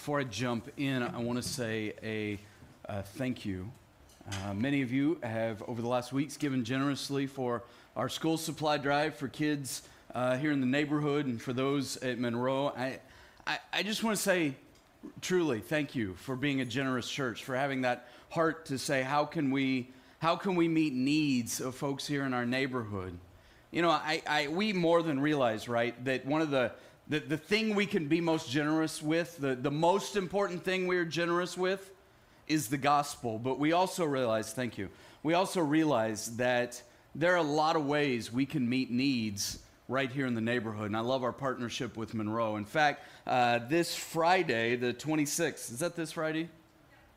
Before I jump in, I want to say a uh, thank you. Uh, many of you have, over the last weeks, given generously for our school supply drive for kids uh, here in the neighborhood and for those at Monroe. I, I, I just want to say, truly, thank you for being a generous church, for having that heart to say, how can we, how can we meet needs of folks here in our neighborhood? You know, I, I, we more than realize, right, that one of the, the, the thing we can be most generous with, the, the most important thing we're generous with, is the gospel. But we also realize, thank you, we also realize that there are a lot of ways we can meet needs right here in the neighborhood. And I love our partnership with Monroe. In fact, uh, this Friday, the 26th, is that this Friday?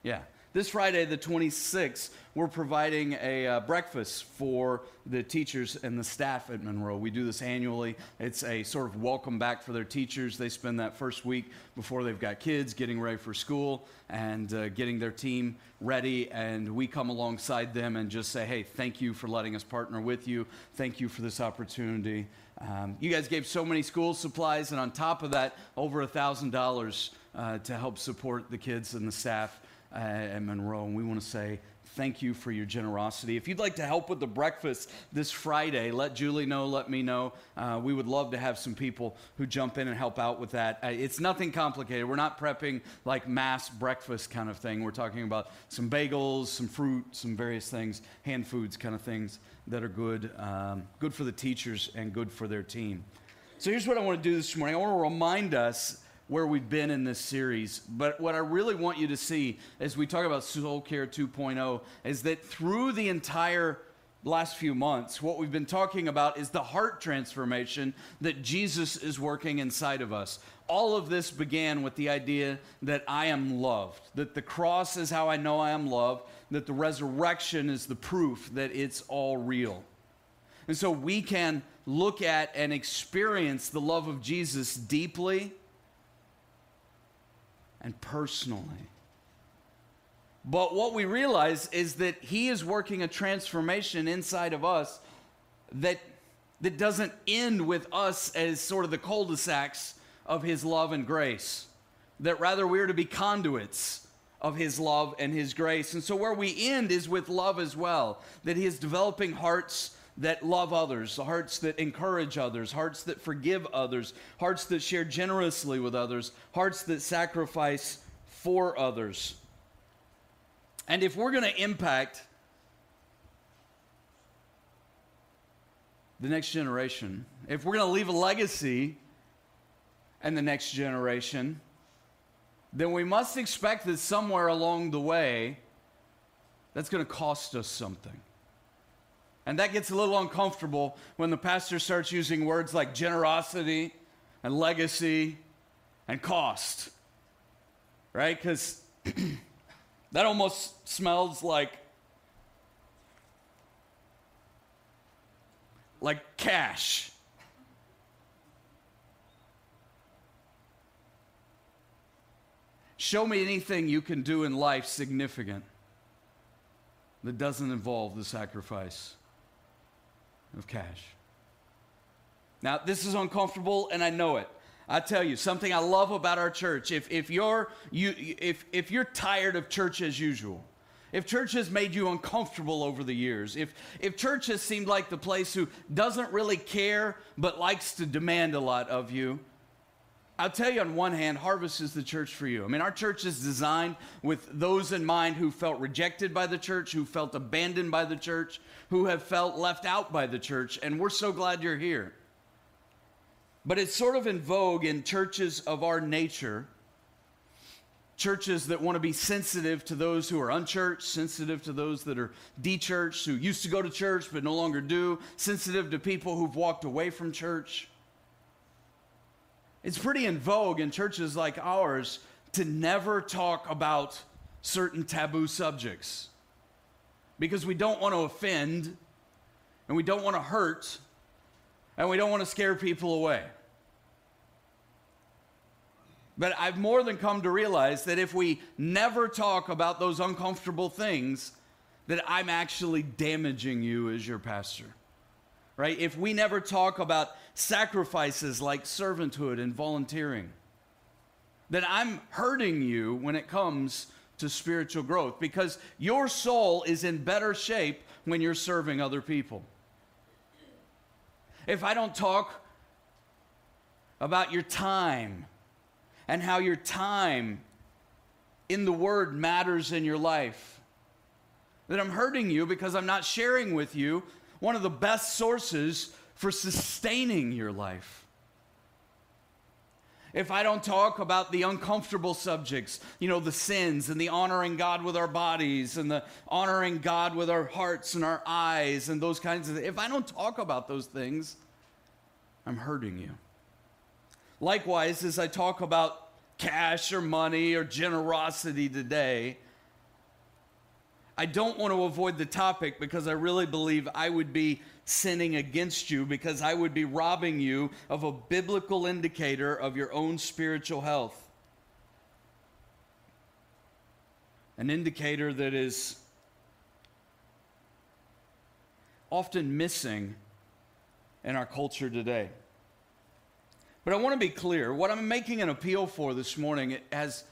Yeah. This Friday, the 26th, we're providing a uh, breakfast for the teachers and the staff at Monroe. We do this annually. It's a sort of welcome back for their teachers. They spend that first week before they've got kids getting ready for school and uh, getting their team ready. And we come alongside them and just say, hey, thank you for letting us partner with you. Thank you for this opportunity. Um, you guys gave so many school supplies, and on top of that, over a $1,000 uh, to help support the kids and the staff uh, at Monroe. And we want to say thank you for your generosity. If you'd like to help with the breakfast this Friday, let Julie know, let me know. Uh, we would love to have some people who jump in and help out with that. Uh, it's nothing complicated. We're not prepping like mass breakfast kind of thing. We're talking about some bagels, some fruit, some various things, hand foods kind of things that are good, um, good for the teachers and good for their team. So here's what I want to do this morning. I want to remind us where we've been in this series. But what I really want you to see as we talk about Soul Care 2.0 is that through the entire last few months, what we've been talking about is the heart transformation that Jesus is working inside of us. All of this began with the idea that I am loved, that the cross is how I know I am loved, that the resurrection is the proof that it's all real. And so we can look at and experience the love of Jesus deeply and personally. But what we realize is that He is working a transformation inside of us that, that doesn't end with us as sort of the cul de sacs of His love and grace, that rather we're to be conduits of His love and His grace. And so where we end is with love as well, that He is developing hearts that love others, hearts that encourage others, hearts that forgive others, hearts that share generously with others, hearts that sacrifice for others. And if we're going to impact the next generation, if we're going to leave a legacy and the next generation, then we must expect that somewhere along the way, that's going to cost us something. And that gets a little uncomfortable when the pastor starts using words like generosity and legacy and cost, right? Because that almost smells like like cash. Show me anything you can do in life significant that doesn't involve the sacrifice of cash. Now, this is uncomfortable, and I know it. I tell you, something I love about our church, if, if, you're, you, if, if you're tired of church as usual, if church has made you uncomfortable over the years, if, if church has seemed like the place who doesn't really care but likes to demand a lot of you, I'll tell you on one hand, Harvest is the church for you. I mean, our church is designed with those in mind who felt rejected by the church, who felt abandoned by the church, who have felt left out by the church, and we're so glad you're here. But it's sort of in vogue in churches of our nature, churches that want to be sensitive to those who are unchurched, sensitive to those that are dechurched, who used to go to church but no longer do, sensitive to people who've walked away from church. It's pretty in vogue in churches like ours to never talk about certain taboo subjects because we don't want to offend and we don't want to hurt and we don't want to scare people away. But I've more than come to realize that if we never talk about those uncomfortable things, that I'm actually damaging you as your pastor right? If we never talk about sacrifices like servanthood and volunteering, then I'm hurting you when it comes to spiritual growth because your soul is in better shape when you're serving other people. If I don't talk about your time and how your time in the Word matters in your life, then I'm hurting you because I'm not sharing with you one of the best sources for sustaining your life if I don't talk about the uncomfortable subjects, you know, the sins and the honoring God with our bodies and the honoring God with our hearts and our eyes and those kinds of things, if I don't talk about those things, I'm hurting you. Likewise, as I talk about cash or money or generosity today, I don't want to avoid the topic because I really believe I would be sinning against you because I would be robbing you of a biblical indicator of your own spiritual health. An indicator that is often missing in our culture today. But I want to be clear what I'm making an appeal for this morning has,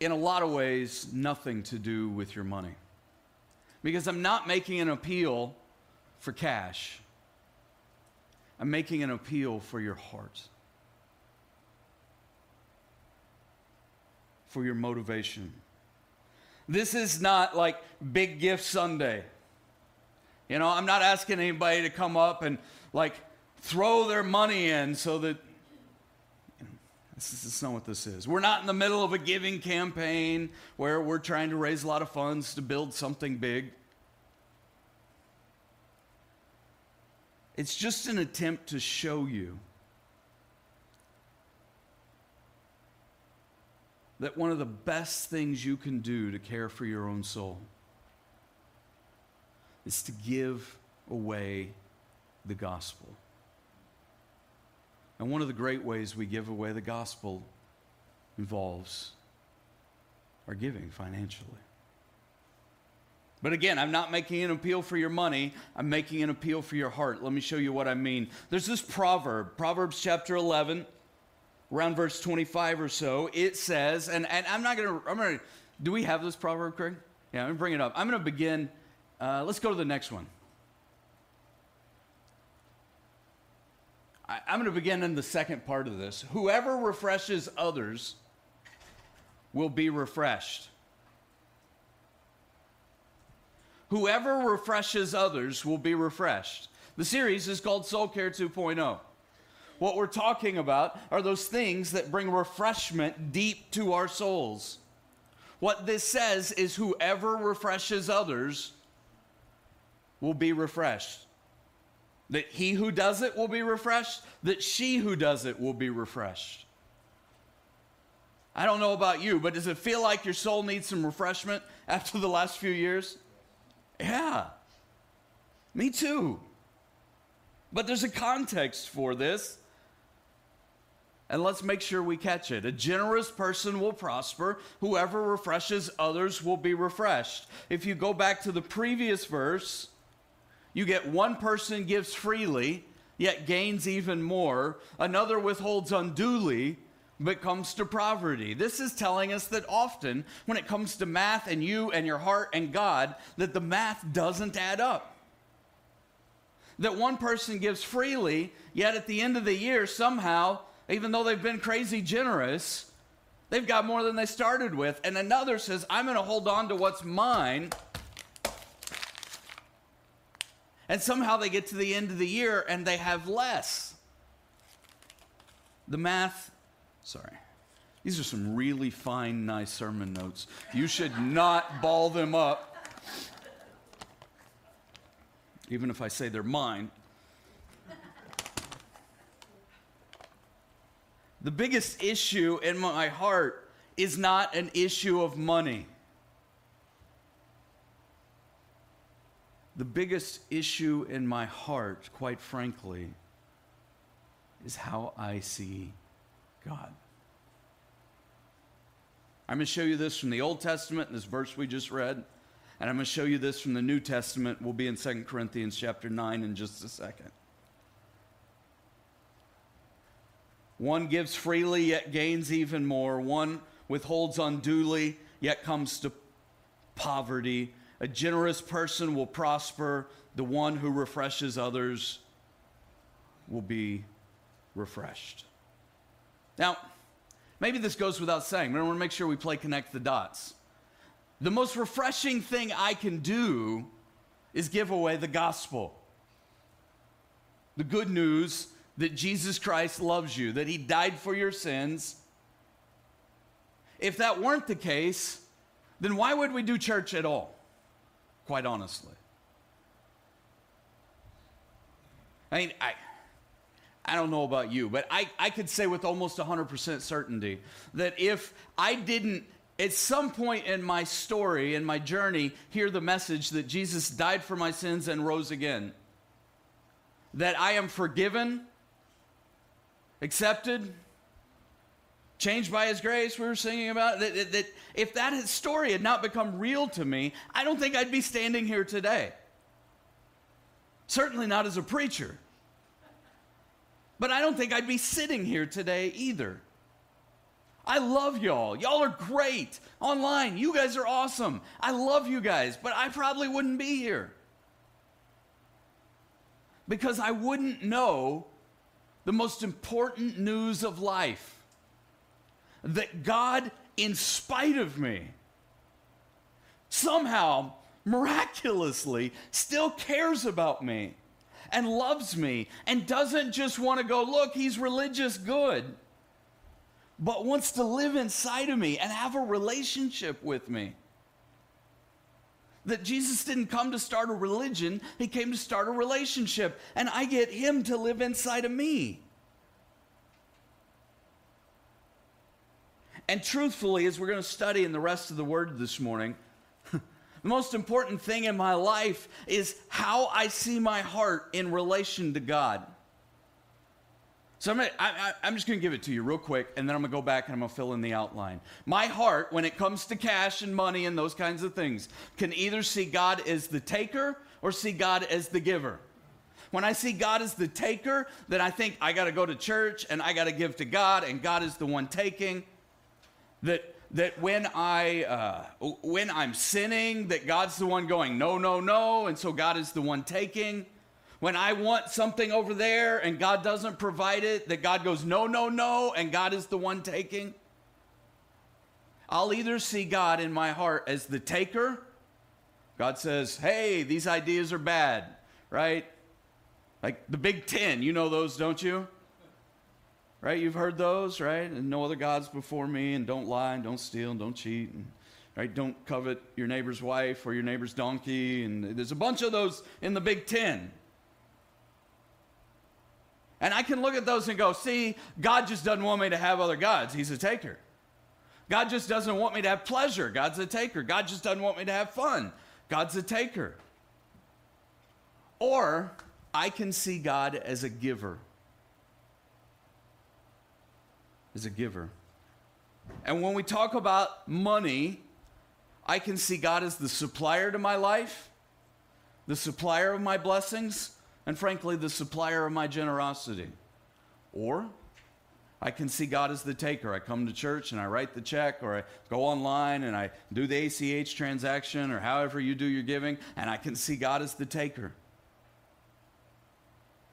in a lot of ways, nothing to do with your money. Because I'm not making an appeal for cash. I'm making an appeal for your heart, for your motivation. This is not like Big Gift Sunday. You know, I'm not asking anybody to come up and like throw their money in so that this is, not what this is. We're not in the middle of a giving campaign where we're trying to raise a lot of funds to build something big. It's just an attempt to show you that one of the best things you can do to care for your own soul is to give away the gospel. And one of the great ways we give away the gospel involves our giving financially. But again, I'm not making an appeal for your money. I'm making an appeal for your heart. Let me show you what I mean. There's this proverb, Proverbs chapter 11, around verse 25 or so. It says, and, and I'm not going to, I'm going to, do we have this proverb, Craig? Yeah, I'm going to bring it up. I'm going to begin, uh, let's go to the next one. I, I'm going to begin in the second part of this. Whoever refreshes others will be refreshed Whoever refreshes others will be refreshed. The series is called Soul Care 2.0. What we're talking about are those things that bring refreshment deep to our souls. What this says is whoever refreshes others will be refreshed. That he who does it will be refreshed, that she who does it will be refreshed. I don't know about you, but does it feel like your soul needs some refreshment after the last few years? Yeah, me too. But there's a context for this. And let's make sure we catch it. A generous person will prosper. Whoever refreshes others will be refreshed. If you go back to the previous verse, you get one person gives freely, yet gains even more. Another withholds unduly, but comes to poverty. This is telling us that often when it comes to math and you and your heart and God, that the math doesn't add up. That one person gives freely, yet at the end of the year, somehow, even though they've been crazy generous, they've got more than they started with. And another says, I'm going to hold on to what's mine. And somehow they get to the end of the year and they have less. The math Sorry. These are some really fine, nice sermon notes. You should not ball them up, even if I say they're mine. The biggest issue in my heart is not an issue of money. The biggest issue in my heart, quite frankly, is how I see God. I'm going to show you this from the Old Testament, this verse we just read, and I'm going to show you this from the New Testament. We'll be in 2 Corinthians chapter 9 in just a second. One gives freely, yet gains even more. One withholds unduly, yet comes to poverty. A generous person will prosper. The one who refreshes others will be refreshed. Now, maybe this goes without saying, but I want to make sure we play connect the dots. The most refreshing thing I can do is give away the gospel. The good news that Jesus Christ loves you, that he died for your sins. If that weren't the case, then why would we do church at all? Quite honestly. I mean, I, I don't know about you, but I, I could say with almost 100% certainty that if I didn't at some point in my story, in my journey, hear the message that Jesus died for my sins and rose again, that I am forgiven, accepted, changed by his grace, we were singing about, that, that, that if that story had not become real to me, I don't think I'd be standing here today. Certainly not as a preacher. But I don't think I'd be sitting here today either. I love y'all. Y'all are great online. You guys are awesome. I love you guys, but I probably wouldn't be here because I wouldn't know the most important news of life that God, in spite of me, somehow, miraculously, still cares about me and loves me and doesn't just want to go, look, he's religious good, but wants to live inside of me and have a relationship with me. That Jesus didn't come to start a religion, he came to start a relationship, and I get him to live inside of me. And truthfully, as we're going to study in the rest of the word this morning, the most important thing in my life is how I see my heart in relation to God. So I'm, gonna, I, am just going to give it to you real quick, and then I'm going to go back and I'm going to fill in the outline. My heart, when it comes to cash and money and those kinds of things, can either see God as the taker or see God as the giver. When I see God as the taker, then I think I got to go to church and I got to give to God, and God is the one taking. That that when I uh, when I'm sinning, that God's the one going no, no, no, and so God is the one taking. When I want something over there and God doesn't provide it, that God goes no, no, no, and God is the one taking. I'll either see God in my heart as the taker. God says, "Hey, these ideas are bad," right? Like the Big Ten, you know those, don't you? Right? You've heard those, right? And no other gods before me, and don't lie, and don't steal, and don't cheat, and right? Don't covet your neighbor's wife or your neighbor's donkey, and there's a bunch of those in the Big Ten. And I can look at those and go, see, God just doesn't want me to have other gods. He's a taker. God just doesn't want me to have pleasure. God's a taker. God just doesn't want me to have fun. God's a taker. Or I can see God as a giver is a giver. And when we talk about money, I can see God as the supplier to my life, the supplier of my blessings, and frankly, the supplier of my generosity. Or I can see God as the taker. I come to church and I write the check, or I go online and I do the ACH transaction, or however you do your giving, and I can see God as the taker.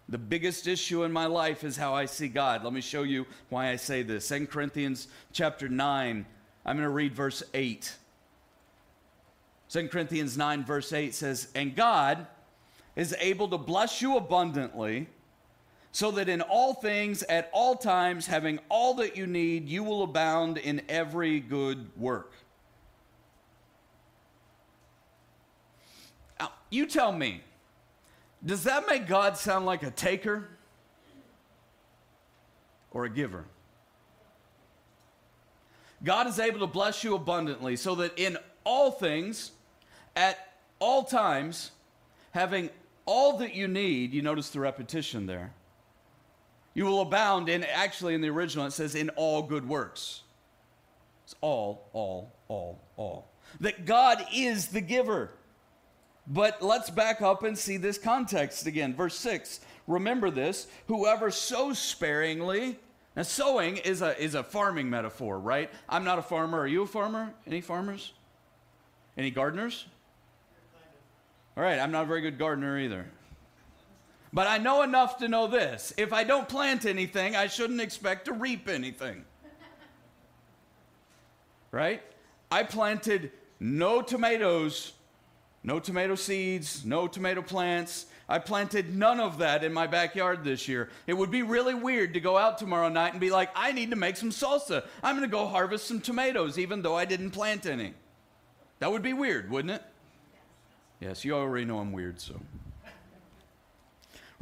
The biggest issue in my life is how I see God. Let me show you why I say this. 2 Corinthians chapter 9, I'm going to read verse 8. 2 Corinthians 9, verse 8 says, And God is able to bless you abundantly, so that in all things, at all times, having all that you need, you will abound in every good work. Now, you tell me does that make God sound like a taker or a giver? God is able to bless you abundantly so that in all things, at all times, having all that you need, you notice the repetition there, you will abound in, actually in the original, it says, in all good works. It's all, all, all, all. That God is the giver. But let's back up and see this context again. Verse 6 Remember this whoever sows sparingly Now, sowing is a, is a farming metaphor, right? I'm not a farmer. Are you a farmer? Any farmers? Any gardeners? All right, I'm not a very good gardener either. But I know enough to know this if I don't plant anything, I shouldn't expect to reap anything. right? I planted no tomatoes, no tomato seeds, no tomato plants. I planted none of that in my backyard this year. It would be really weird to go out tomorrow night and be like, I need to make some salsa. I'm going to go harvest some tomatoes, even though I didn't plant any. That would be weird, wouldn't it? Yes, you already know I'm weird, so.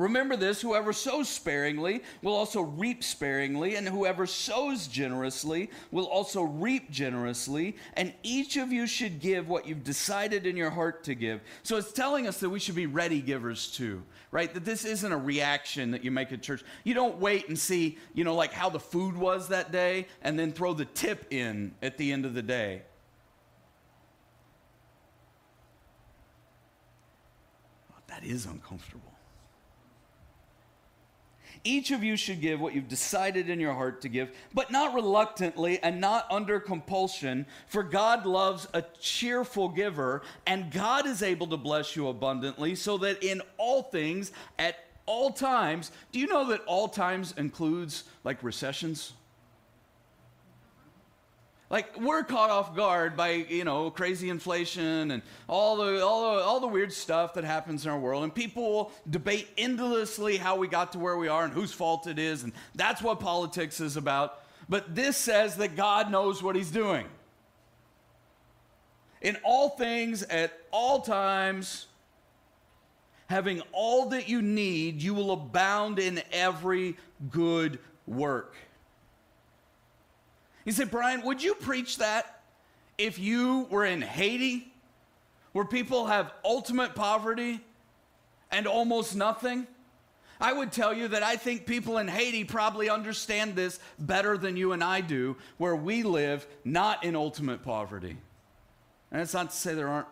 Remember this whoever sows sparingly will also reap sparingly, and whoever sows generously will also reap generously. And each of you should give what you've decided in your heart to give. So it's telling us that we should be ready givers too, right? That this isn't a reaction that you make at church. You don't wait and see, you know, like how the food was that day and then throw the tip in at the end of the day. Oh, that is uncomfortable. Each of you should give what you've decided in your heart to give, but not reluctantly and not under compulsion, for God loves a cheerful giver, and God is able to bless you abundantly, so that in all things, at all times, do you know that all times includes like recessions? Like we're caught off guard by you know crazy inflation and all the all the, all the weird stuff that happens in our world, and people will debate endlessly how we got to where we are and whose fault it is, and that's what politics is about. But this says that God knows what He's doing. In all things, at all times, having all that you need, you will abound in every good work. You said, Brian, would you preach that if you were in Haiti, where people have ultimate poverty and almost nothing? I would tell you that I think people in Haiti probably understand this better than you and I do, where we live not in ultimate poverty. And it's not to say there aren't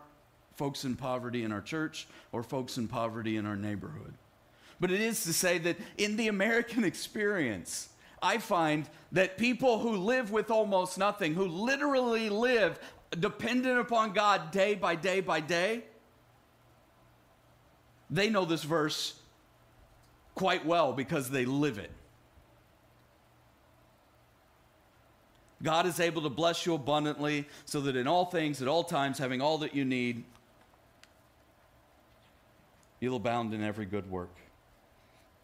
folks in poverty in our church or folks in poverty in our neighborhood. But it is to say that in the American experience, I find that people who live with almost nothing, who literally live dependent upon God day by day by day, they know this verse quite well because they live it. God is able to bless you abundantly so that in all things, at all times, having all that you need, you'll abound in every good work.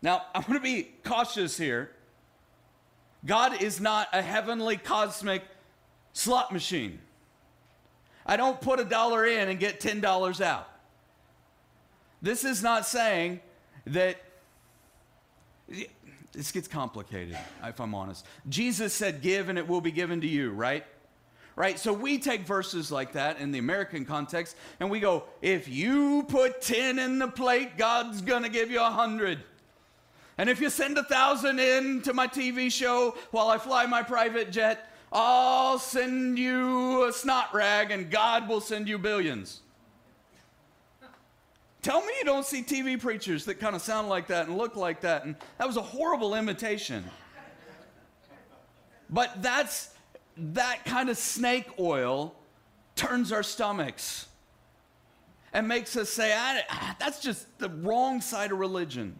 Now, I want to be cautious here God is not a heavenly cosmic slot machine. I don't put a dollar in and get $10 out. This is not saying that this gets complicated, if I'm honest. Jesus said, Give and it will be given to you, right? Right? So we take verses like that in the American context and we go, If you put 10 in the plate, God's going to give you a 100. And if you send a thousand in to my TV show while I fly my private jet, I'll send you a snot rag and God will send you billions. Tell me you don't see TV preachers that kind of sound like that and look like that. And that was a horrible imitation. But that's that kind of snake oil turns our stomachs and makes us say, ah, that's just the wrong side of religion.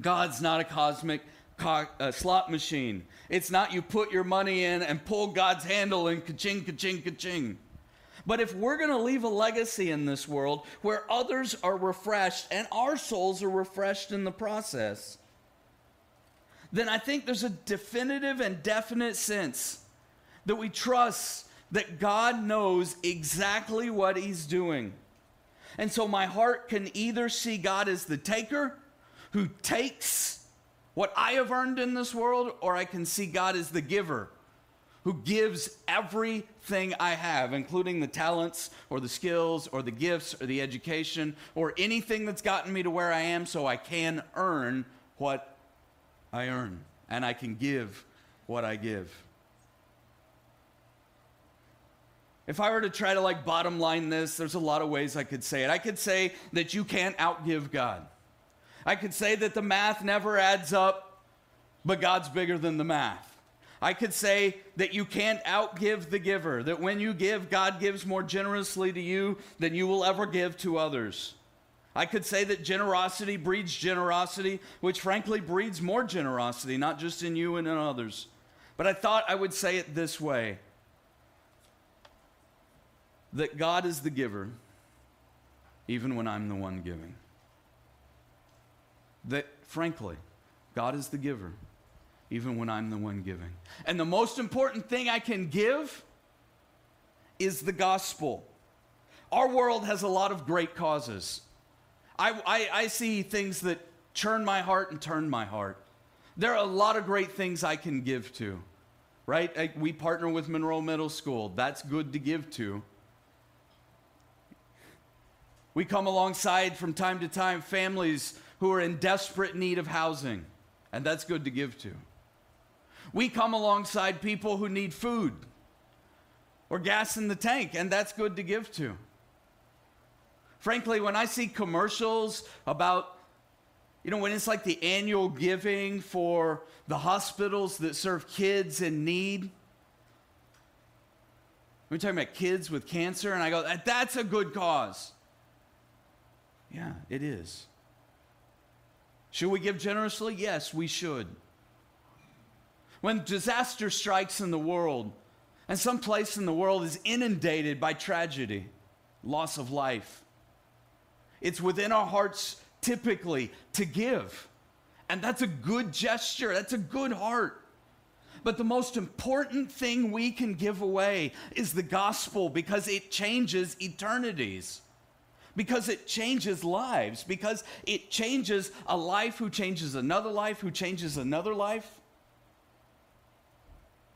God's not a cosmic co- uh, slot machine. It's not you put your money in and pull God's handle and ka-ching, ka-ching, ka-ching. But if we're going to leave a legacy in this world where others are refreshed and our souls are refreshed in the process, then I think there's a definitive and definite sense that we trust that God knows exactly what He's doing. And so my heart can either see God as the taker who takes what I have earned in this world, or I can see God as the giver who gives everything I have, including the talents or the skills or the gifts or the education or anything that's gotten me to where I am so I can earn what I earn and I can give what I give. If I were to try to like bottom line this, there's a lot of ways I could say it. I could say that you can't outgive God. I could say that the math never adds up but God's bigger than the math. I could say that you can't outgive the giver, that when you give, God gives more generously to you than you will ever give to others. I could say that generosity breeds generosity, which frankly breeds more generosity, not just in you and in others. But I thought I would say it this way that God is the giver, even when I'm the one giving. That, frankly, God is the giver, even when I'm the one giving. And the most important thing I can give is the gospel. Our world has a lot of great causes. I, I, I, see things that churn my heart and turn my heart. There are a lot of great things I can give to, right? We partner with Monroe Middle School. That's good to give to. We come alongside from time to time families who are in desperate need of housing, and that's good to give to. We come alongside people who need food or gas in the tank, and that's good to give to. Frankly, when I see commercials about, you know, when it's like the annual giving for the hospitals that serve kids in need, we're talking about kids with cancer, and I go, that's a good cause. Yeah, it is. Should we give generously? Yes, we should. When disaster strikes in the world, and some place in the world is inundated by tragedy, loss of life, it's within our hearts typically to give. And that's a good gesture, that's a good heart. But the most important thing we can give away is the gospel because it changes eternities because it changes lives, because it changes a life who changes another life, who changes another life.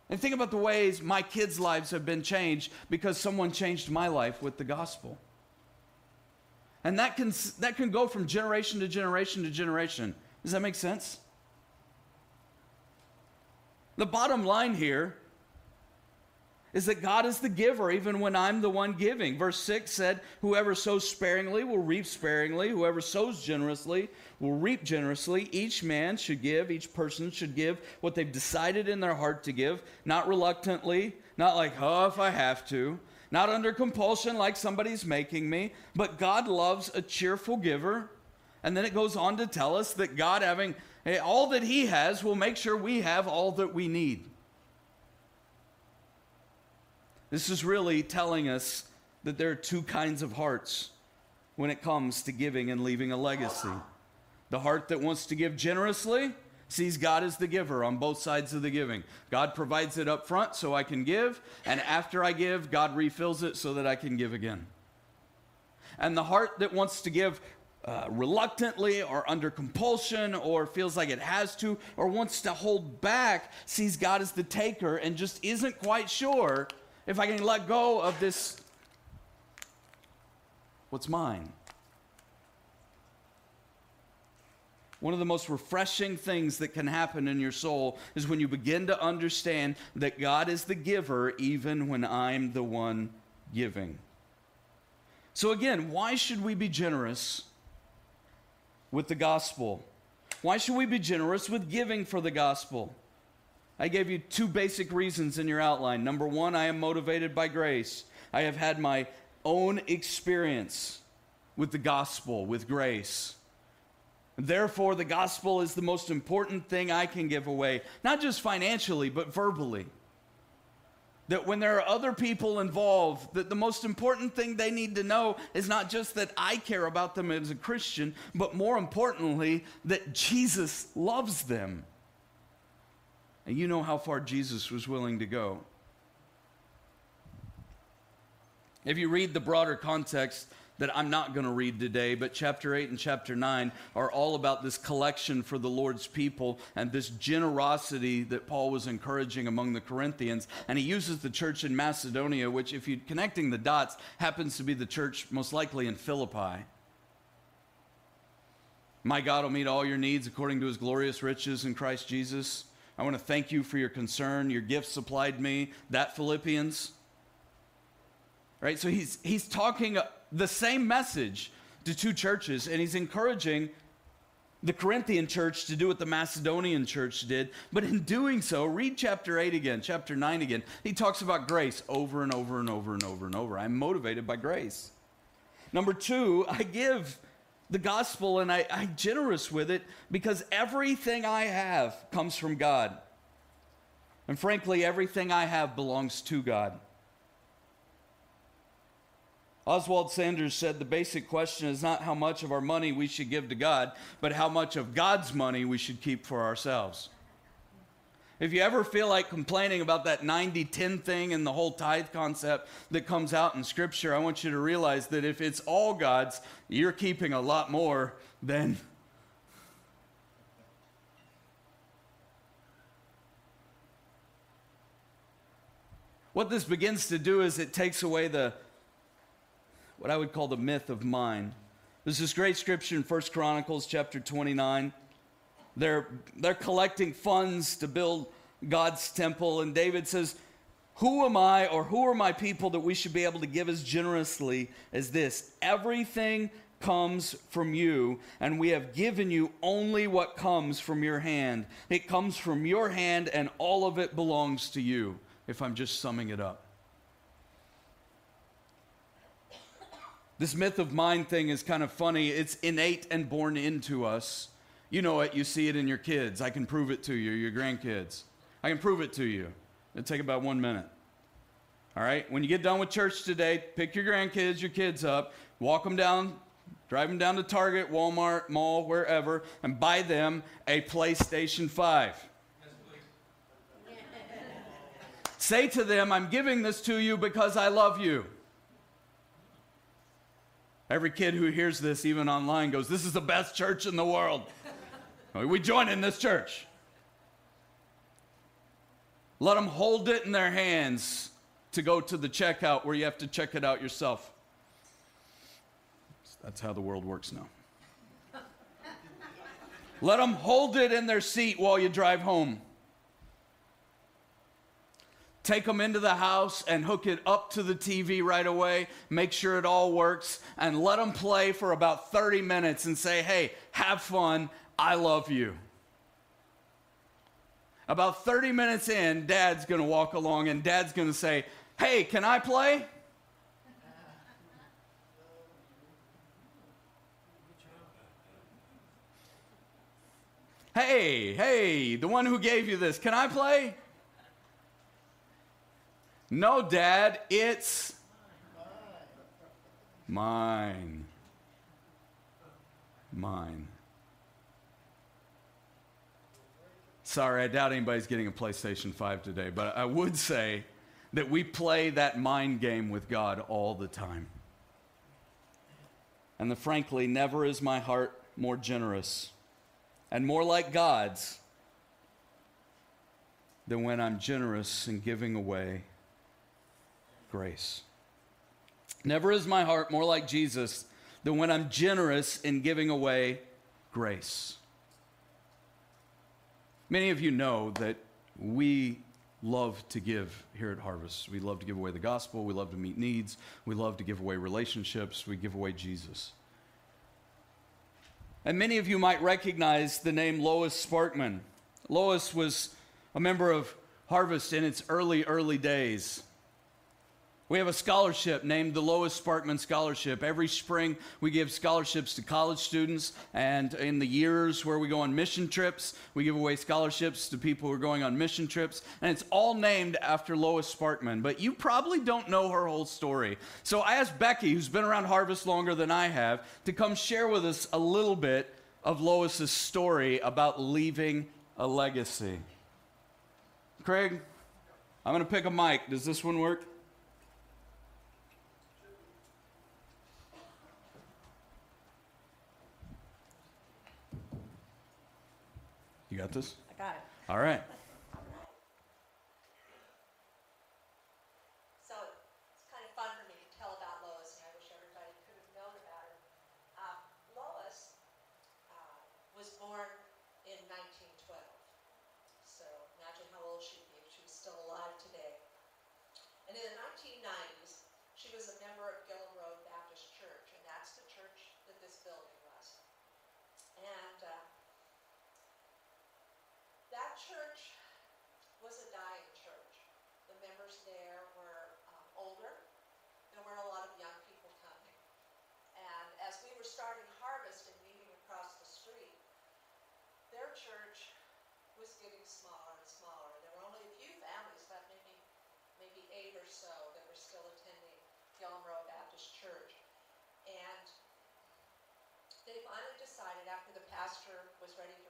And think about the ways my kids' lives have been changed because someone changed my life with the gospel. And that can, that can go from generation to generation to generation. Does that make sense? The bottom line here is that God is the giver, even when I'm the one giving. Verse 6 said, Whoever sows sparingly will reap sparingly. Whoever sows generously will reap generously. Each man should give, each person should give what they've decided in their heart to give, not reluctantly, not like, oh, if I have to, not under compulsion like somebody's making me, but God loves a cheerful giver. And then it goes on to tell us that God, having eh, all that He has, will make sure we have all that we need. This is really telling us that there are two kinds of hearts when it comes to giving and leaving a legacy. The heart that wants to give generously sees God as the giver on both sides of the giving. God provides it up front so I can give, and after I give, God refills it so that I can give again. And the heart that wants to give uh, reluctantly or under compulsion or feels like it has to or wants to hold back sees God as the taker and just isn't quite sure if I can let go of this, what's mine? One of the most refreshing things that can happen in your soul is when you begin to understand that God is the giver even when I'm the one giving. So, again, why should we be generous with the gospel? Why should we be generous with giving for the gospel? I gave you two basic reasons in your outline. Number one, I am motivated by grace. I have had my own experience with the gospel, with grace. Therefore, the gospel is the most important thing I can give away, not just financially, but verbally. That when there are other people involved, that the most important thing they need to know is not just that I care about them as a Christian, but more importantly, that Jesus loves them. And you know how far Jesus was willing to go. If you read the broader context that I'm not going to read today, but chapter 8 and chapter 9 are all about this collection for the Lord's people and this generosity that Paul was encouraging among the Corinthians. And he uses the church in Macedonia, which, if you're connecting the dots, happens to be the church most likely in Philippi. My God will meet all your needs according to his glorious riches in Christ Jesus. I want to thank you for your concern. Your gift supplied me. That Philippians. Right? So he's, he's talking uh, the same message to two churches, and he's encouraging the Corinthian church to do what the Macedonian church did. But in doing so, read chapter 8 again, chapter 9 again. He talks about grace over and over and over and over and over. I'm motivated by grace. Number two, I give the gospel and I, I'm generous with it because everything I have comes from God. And frankly, everything I have belongs to God. Oswald Sanders said the basic question is not how much of our money we should give to God, but how much of God's money we should keep for ourselves. If you ever feel like complaining about that 90 10 thing and the whole tithe concept that comes out in Scripture, I want you to realize that if it's all God's, you're keeping a lot more than. What this begins to do is it takes away the what I would call the myth of mine. There's this great scripture in First Chronicles chapter 29. They're, they're collecting funds to build God's temple, and David says, Who am I or who are my people that we should be able to give as generously as this? Everything comes from you, and we have given you only what comes from your hand. It comes from your hand, and all of it belongs to you, if I'm just summing it up. This myth of mind thing is kind of funny. It's innate and born into us. You know it, you see it in your kids. I can prove it to you, your grandkids. I can prove it to you. It'll take about one minute. All right? When you get done with church today, pick your grandkids, your kids up, walk them down, drive them down to Target, Walmart, mall, wherever, and buy them a PlayStation 5. Say to them, I'm giving this to you because I love you. Every kid who hears this, even online, goes, This is the best church in the world. We join in this church. Let them hold it in their hands to go to the checkout where you have to check it out yourself. That's how the world works now. Let them hold it in their seat while you drive home take them into the house and hook it up to the TV right away, make sure it all works, and let them play for about 30 minutes and say, hey, have fun, I love you. About 30 minutes in, dad's gonna walk along and dad's gonna say, hey, can I play? Hey, hey, the one who gave you this, can I play? No, Dad, it's mine. Mine. Sorry, I doubt anybody's getting a PlayStation 5 today, but I would say that we play that mind game with God all the time. And the, frankly, never is my heart more generous and more like God's than when I'm generous in giving away grace. Never is my heart more like Jesus than when I'm generous in giving away grace. Many of you know that we love to give here at Harvest. We love to give away the gospel, we love to meet needs, we love to give away relationships, we give away Jesus. And many of you might recognize the name Lois Sparkman. Lois was a member of Harvest in its early, early days. We have a scholarship named the Lois Sparkman Scholarship. Every spring, we give scholarships to college students, and in the years where we go on mission trips, we give away scholarships to people who are going on mission trips, and it's all named after Lois Sparkman. But you probably don't know her whole story. So I asked Becky, who's been around Harvest longer than I have, to come share with us a little bit of Lois's story about leaving a legacy. Craig, I'm going to pick a mic. Does this one work? You got this? I got it. All right. starting harvest and meeting across the street, their church was getting smaller and smaller. There were only a few families left, maybe, maybe eight or so, that were still attending Gilham Road Baptist Church. And they finally decided after the pastor was ready to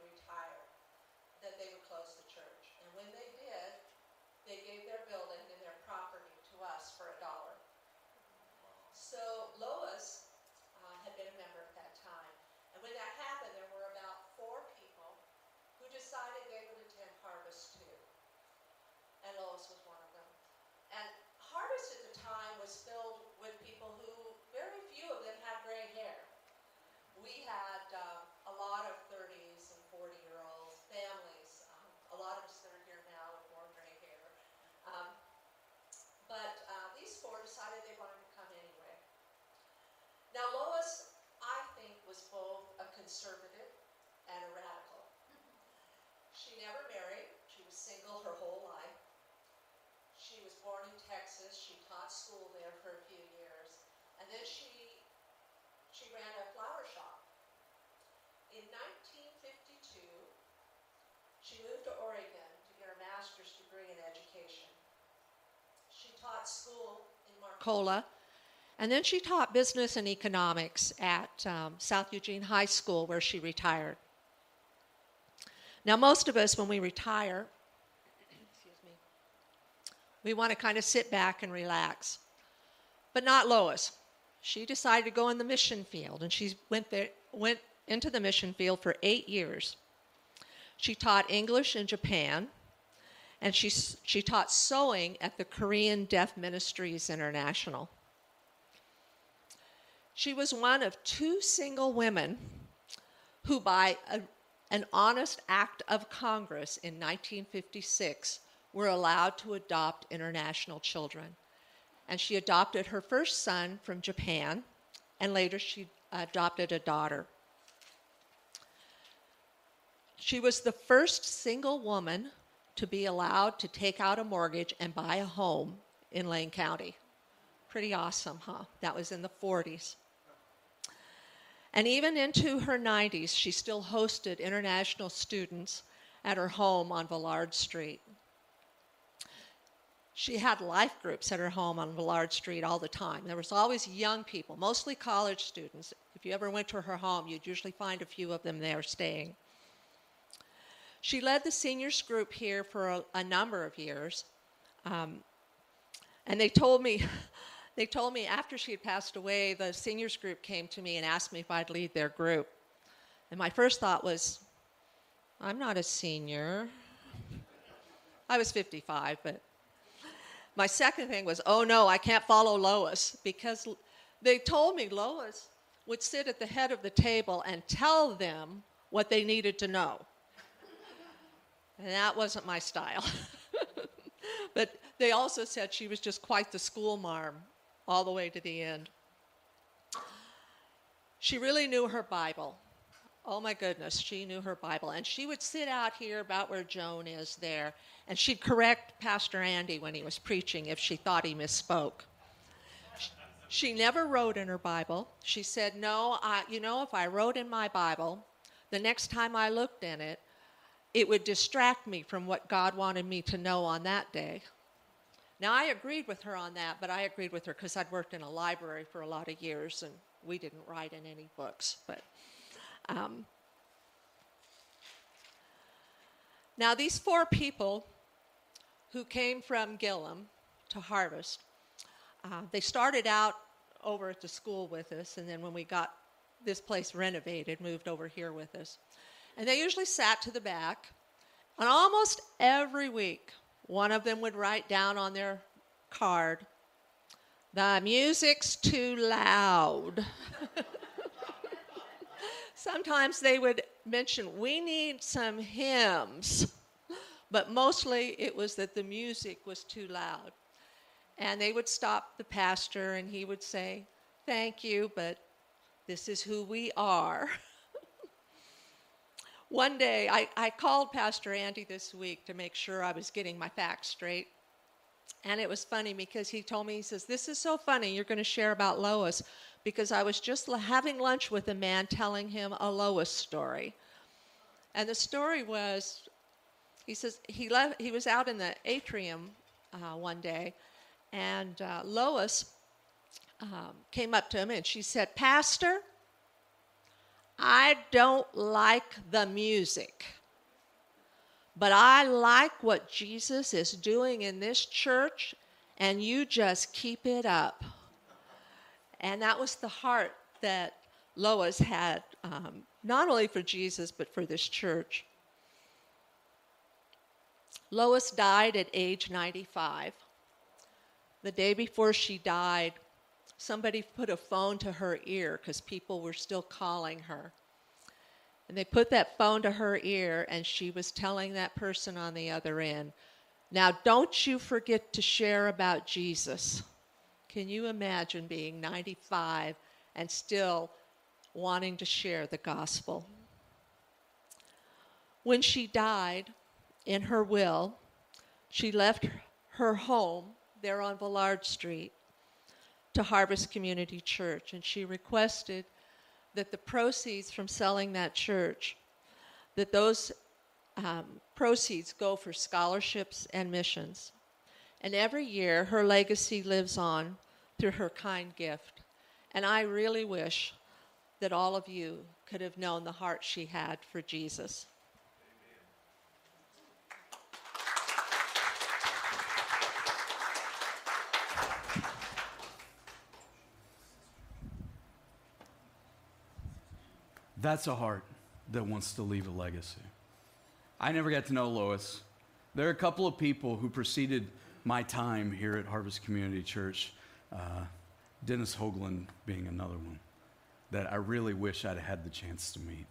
conservative and a radical. She never married, she was single her whole life. She was born in Texas, she taught school there for a few years, and then she, she ran a flower shop. In 1952, she moved to Oregon to get her master's degree in education. She taught school in Marcola, and then she taught business and economics at um, South Eugene High School, where she retired. Now, most of us, when we retire, me, we want to kind of sit back and relax. But not Lois. She decided to go in the mission field, and she went there, went into the mission field for eight years. She taught English in Japan, and she, she taught sewing at the Korean Deaf Ministries International. She was one of two single women who, by a, an honest act of Congress in 1956, were allowed to adopt international children. And she adopted her first son from Japan, and later she adopted a daughter. She was the first single woman to be allowed to take out a mortgage and buy a home in Lane County. Pretty awesome, huh? That was in the 40s. And even into her 90s, she still hosted international students at her home on Villard Street. She had life groups at her home on Villard Street all the time. There was always young people, mostly college students. If you ever went to her home, you'd usually find a few of them there staying. She led the seniors group here for a, a number of years. Um, and they told me, they told me after she had passed away, the seniors group came to me and asked me if I'd lead their group. And my first thought was, I'm not a senior. I was 55, but my second thing was, oh no, I can't follow Lois because they told me Lois would sit at the head of the table and tell them what they needed to know. And that wasn't my style. but they also said she was just quite the school marm all the way to the end. She really knew her Bible. Oh my goodness, she knew her Bible. And she would sit out here about where Joan is there, and she'd correct Pastor Andy when he was preaching if she thought he misspoke. She never wrote in her Bible. She said, No, I, you know, if I wrote in my Bible, the next time I looked in it, it would distract me from what God wanted me to know on that day. Now, I agreed with her on that, but I agreed with her because I'd worked in a library for a lot of years and we didn't write in any books. But um, now, these four people who came from Gilham to Harvest, uh, they started out over at the school with us, and then when we got this place renovated, moved over here with us. And they usually sat to the back. And almost every week, one of them would write down on their card, The music's too loud. Sometimes they would mention, We need some hymns. But mostly it was that the music was too loud. And they would stop the pastor and he would say, Thank you, but this is who we are. One day, I, I called Pastor Andy this week to make sure I was getting my facts straight. And it was funny because he told me, he says, This is so funny, you're going to share about Lois, because I was just having lunch with a man telling him a Lois story. And the story was, he says, he, left, he was out in the atrium uh, one day, and uh, Lois um, came up to him and she said, Pastor, I don't like the music, but I like what Jesus is doing in this church, and you just keep it up. And that was the heart that Lois had, um, not only for Jesus, but for this church. Lois died at age 95. The day before she died, somebody put a phone to her ear because people were still calling her. And they put that phone to her ear, and she was telling that person on the other end, Now, don't you forget to share about Jesus. Can you imagine being 95 and still wanting to share the gospel? When she died, in her will, she left her home there on Villard Street to Harvest Community Church, and she requested that the proceeds from selling that church, that those um, proceeds go for scholarships and missions. And every year, her legacy lives on through her kind gift. And I really wish that all of you could have known the heart she had for Jesus. That's a heart that wants to leave a legacy. I never got to know Lois. There are a couple of people who preceded my time here at Harvest Community Church, uh, Dennis Hoagland being another one, that I really wish I'd had the chance to meet.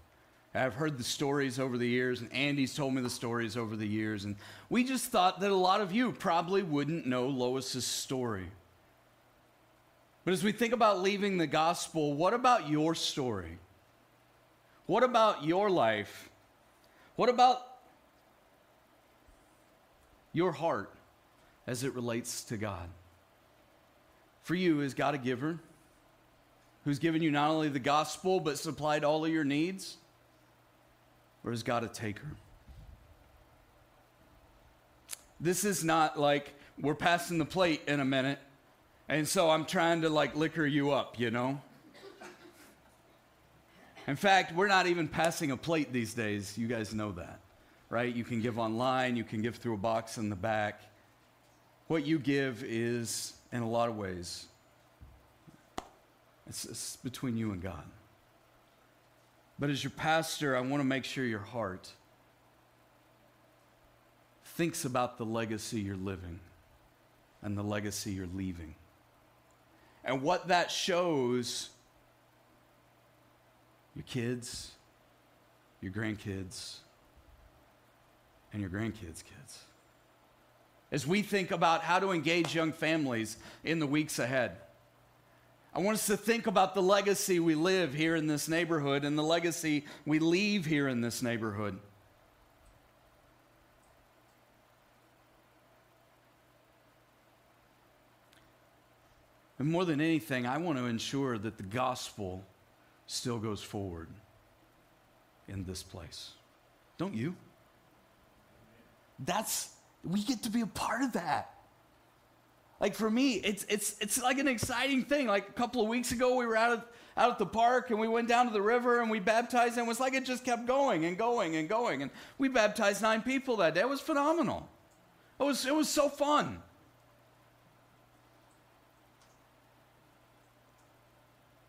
I've heard the stories over the years, and Andy's told me the stories over the years, and we just thought that a lot of you probably wouldn't know Lois's story. But as we think about leaving the gospel, what about your story? What about your life? What about your heart as it relates to God? For you, is God a giver who's given you not only the gospel but supplied all of your needs? Or is God a taker? This is not like we're passing the plate in a minute, and so I'm trying to like liquor you up, you know? In fact, we're not even passing a plate these days. You guys know that, right? You can give online, you can give through a box in the back. What you give is, in a lot of ways, it's, it's between you and God. But as your pastor, I want to make sure your heart thinks about the legacy you're living and the legacy you're leaving. And what that shows your kids, your grandkids, and your grandkids' kids. As we think about how to engage young families in the weeks ahead, I want us to think about the legacy we live here in this neighborhood and the legacy we leave here in this neighborhood. And more than anything, I want to ensure that the gospel still goes forward in this place. Don't you? That's, we get to be a part of that. Like for me, it's, it's, it's like an exciting thing. Like a couple of weeks ago, we were out at, out at the park and we went down to the river and we baptized, and it was like it just kept going and going and going. And we baptized nine people that day. It was phenomenal. It was, it was so fun.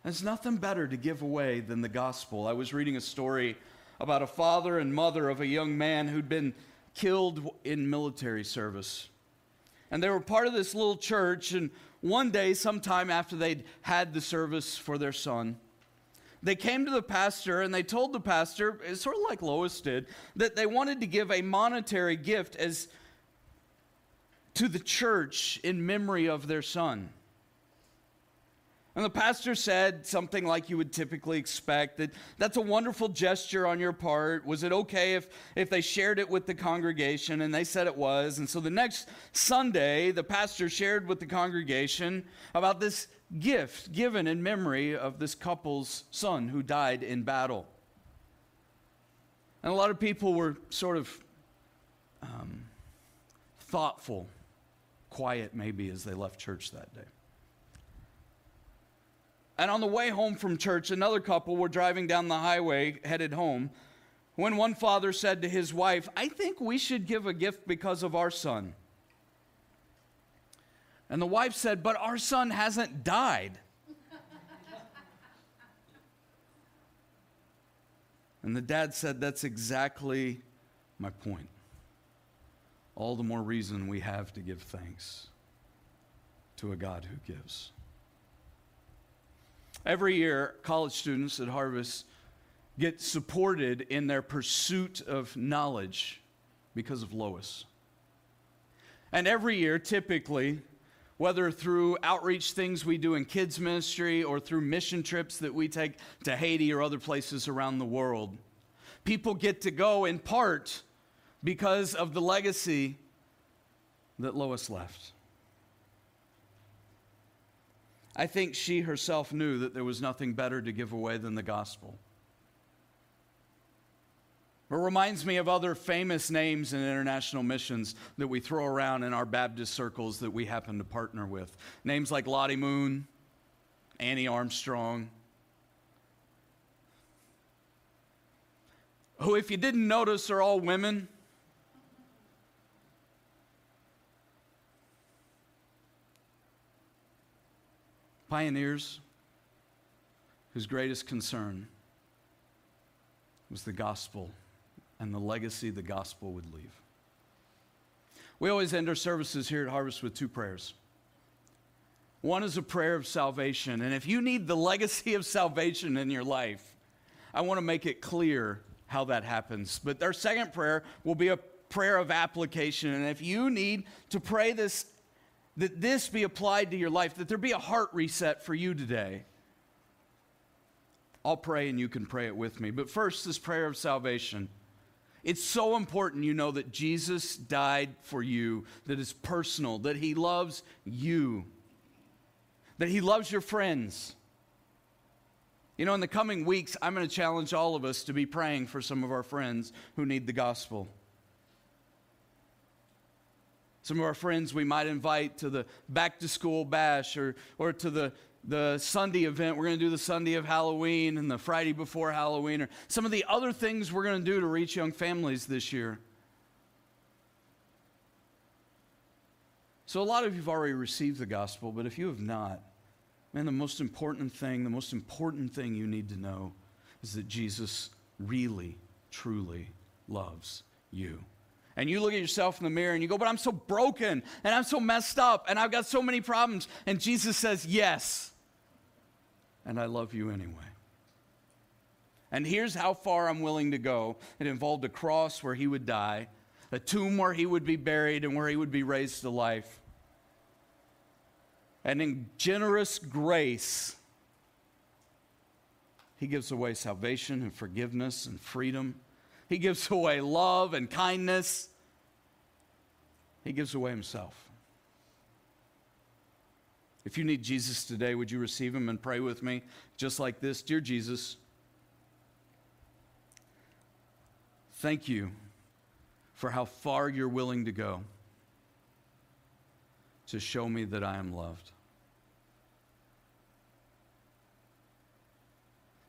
There's nothing better to give away than the gospel. I was reading a story about a father and mother of a young man who'd been killed in military service. And they were part of this little church, and one day, sometime after they'd had the service for their son, they came to the pastor and they told the pastor, sort of like Lois did, that they wanted to give a monetary gift as to the church in memory of their son. And the pastor said something like you would typically expect that that's a wonderful gesture on your part. Was it okay if, if they shared it with the congregation? And they said it was. And so the next Sunday, the pastor shared with the congregation about this gift given in memory of this couple's son who died in battle. And a lot of people were sort of um, thoughtful, quiet maybe, as they left church that day. And on the way home from church, another couple were driving down the highway headed home when one father said to his wife, I think we should give a gift because of our son. And the wife said, But our son hasn't died. and the dad said, That's exactly my point. All the more reason we have to give thanks to a God who gives. Every year, college students at Harvest get supported in their pursuit of knowledge because of Lois. And every year, typically, whether through outreach things we do in kids' ministry or through mission trips that we take to Haiti or other places around the world, people get to go in part because of the legacy that Lois left. I think she herself knew that there was nothing better to give away than the gospel. It reminds me of other famous names in international missions that we throw around in our Baptist circles that we happen to partner with. Names like Lottie Moon, Annie Armstrong, who, if you didn't notice, are all women. Pioneers whose greatest concern was the gospel and the legacy the gospel would leave. We always end our services here at Harvest with two prayers. One is a prayer of salvation, and if you need the legacy of salvation in your life, I want to make it clear how that happens. But our second prayer will be a prayer of application, and if you need to pray this that this be applied to your life, that there be a heart reset for you today. I'll pray and you can pray it with me. But first, this prayer of salvation. It's so important you know that Jesus died for you, that it's personal, that he loves you, that he loves your friends. You know, in the coming weeks, I'm going to challenge all of us to be praying for some of our friends who need the gospel. Some of our friends we might invite to the back to school bash or, or to the, the Sunday event. We're going to do the Sunday of Halloween and the Friday before Halloween or some of the other things we're going to do to reach young families this year. So, a lot of you have already received the gospel, but if you have not, man, the most important thing, the most important thing you need to know is that Jesus really, truly loves you and you look at yourself in the mirror and you go, But I'm so broken and I'm so messed up and I've got so many problems. And Jesus says, Yes. And I love you anyway. And here's how far I'm willing to go it involved a cross where he would die, a tomb where he would be buried, and where he would be raised to life. And in generous grace, he gives away salvation and forgiveness and freedom he gives away love and kindness. He gives away himself. If you need Jesus today, would you receive him and pray with me just like this? Dear Jesus, thank you for how far you're willing to go to show me that I am loved.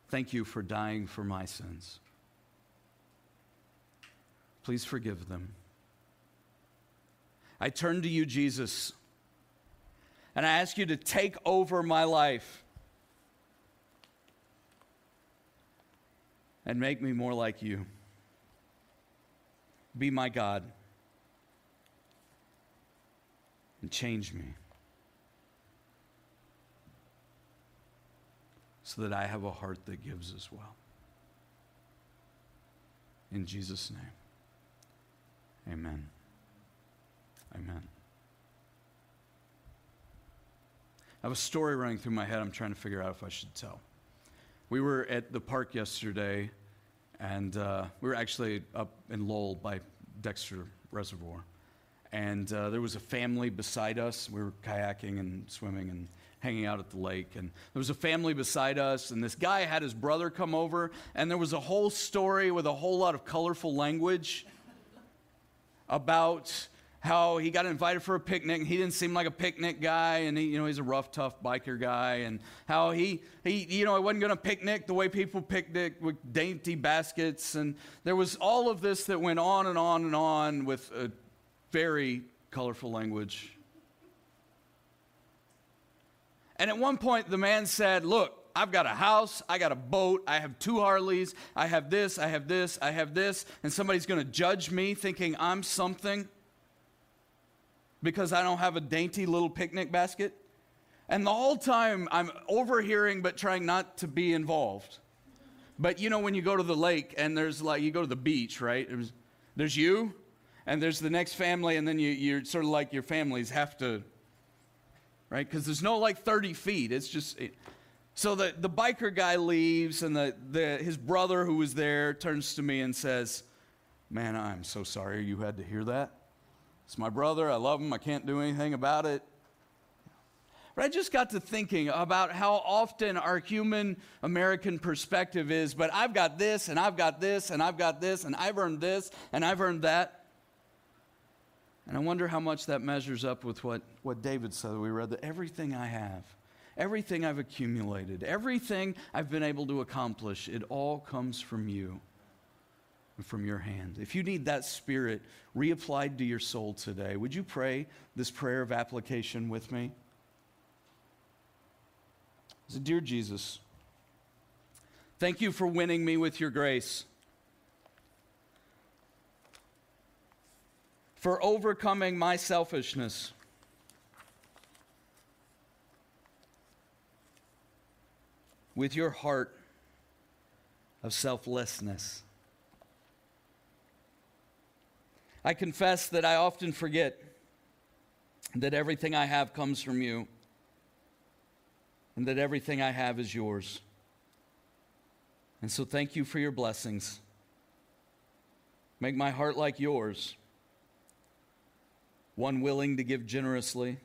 Thank you for dying for my sins. Please forgive them. I turn to you, Jesus, and I ask you to take over my life and make me more like you. Be my God and change me so that I have a heart that gives as well. In Jesus' name. Amen. Amen. I have a story running through my head I'm trying to figure out if I should tell. We were at the park yesterday, and uh, we were actually up in Lowell by Dexter Reservoir. And uh, there was a family beside us. We were kayaking and swimming and hanging out at the lake. And there was a family beside us, and this guy had his brother come over, and there was a whole story with a whole lot of colorful language about how he got invited for a picnic. He didn't seem like a picnic guy, and he, you know he's a rough, tough biker guy. And how he, he you know, he wasn't going to picnic the way people picnic with dainty baskets. And there was all of this that went on and on and on with a very colorful language. And at one point, the man said, "Look, I've got a house, I got a boat, I have two Harleys, I have this, I have this, I have this, and somebody's going to judge me thinking I'm something." because I don't have a dainty little picnic basket. And the whole time I'm overhearing but trying not to be involved. But you know, when you go to the lake and there's like, you go to the beach, right? There's, there's you and there's the next family, and then you, you're sort of like your families have to, right? Because there's no like 30 feet. It's just. It, so the, the biker guy leaves, and the, the, his brother who was there turns to me and says, Man, I'm so sorry you had to hear that. It's my brother. I love him. I can't do anything about it. But I just got to thinking about how often our human American perspective is, but I've got this, and I've got this, and I've got this, and I've earned this, and I've earned that. And I wonder how much that measures up with what, what David said. We read that everything I have, everything I've accumulated, everything I've been able to accomplish, it all comes from you from your hand. If you need that spirit reapplied to your soul today, would you pray this prayer of application with me? So, dear Jesus, thank you for winning me with your grace, for overcoming my selfishness. With your heart of selflessness. I confess that I often forget that everything I have comes from you and that everything I have is yours. And so thank you for your blessings. Make my heart like yours, one willing to give generously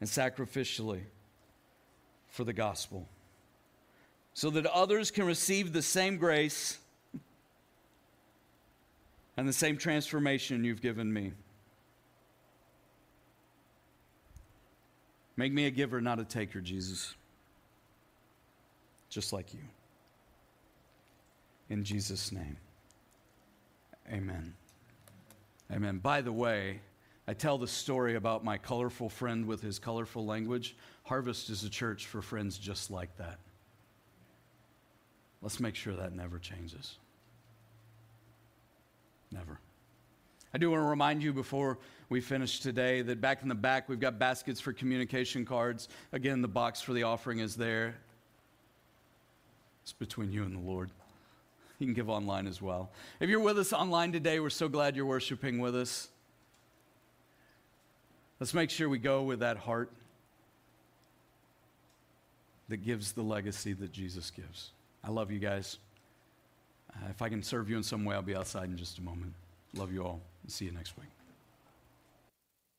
and sacrificially for the gospel, so that others can receive the same grace and the same transformation you've given me. Make me a giver, not a taker, Jesus. Just like you. In Jesus' name. Amen. Amen. By the way, I tell the story about my colorful friend with his colorful language. Harvest is a church for friends just like that. Let's make sure that never changes. Never. I do want to remind you before we finish today that back in the back, we've got baskets for communication cards. Again, the box for the offering is there. It's between you and the Lord. You can give online as well. If you're with us online today, we're so glad you're worshiping with us. Let's make sure we go with that heart that gives the legacy that Jesus gives. I love you guys. Uh, if I can serve you in some way, I'll be outside in just a moment. Love you all. See you next week.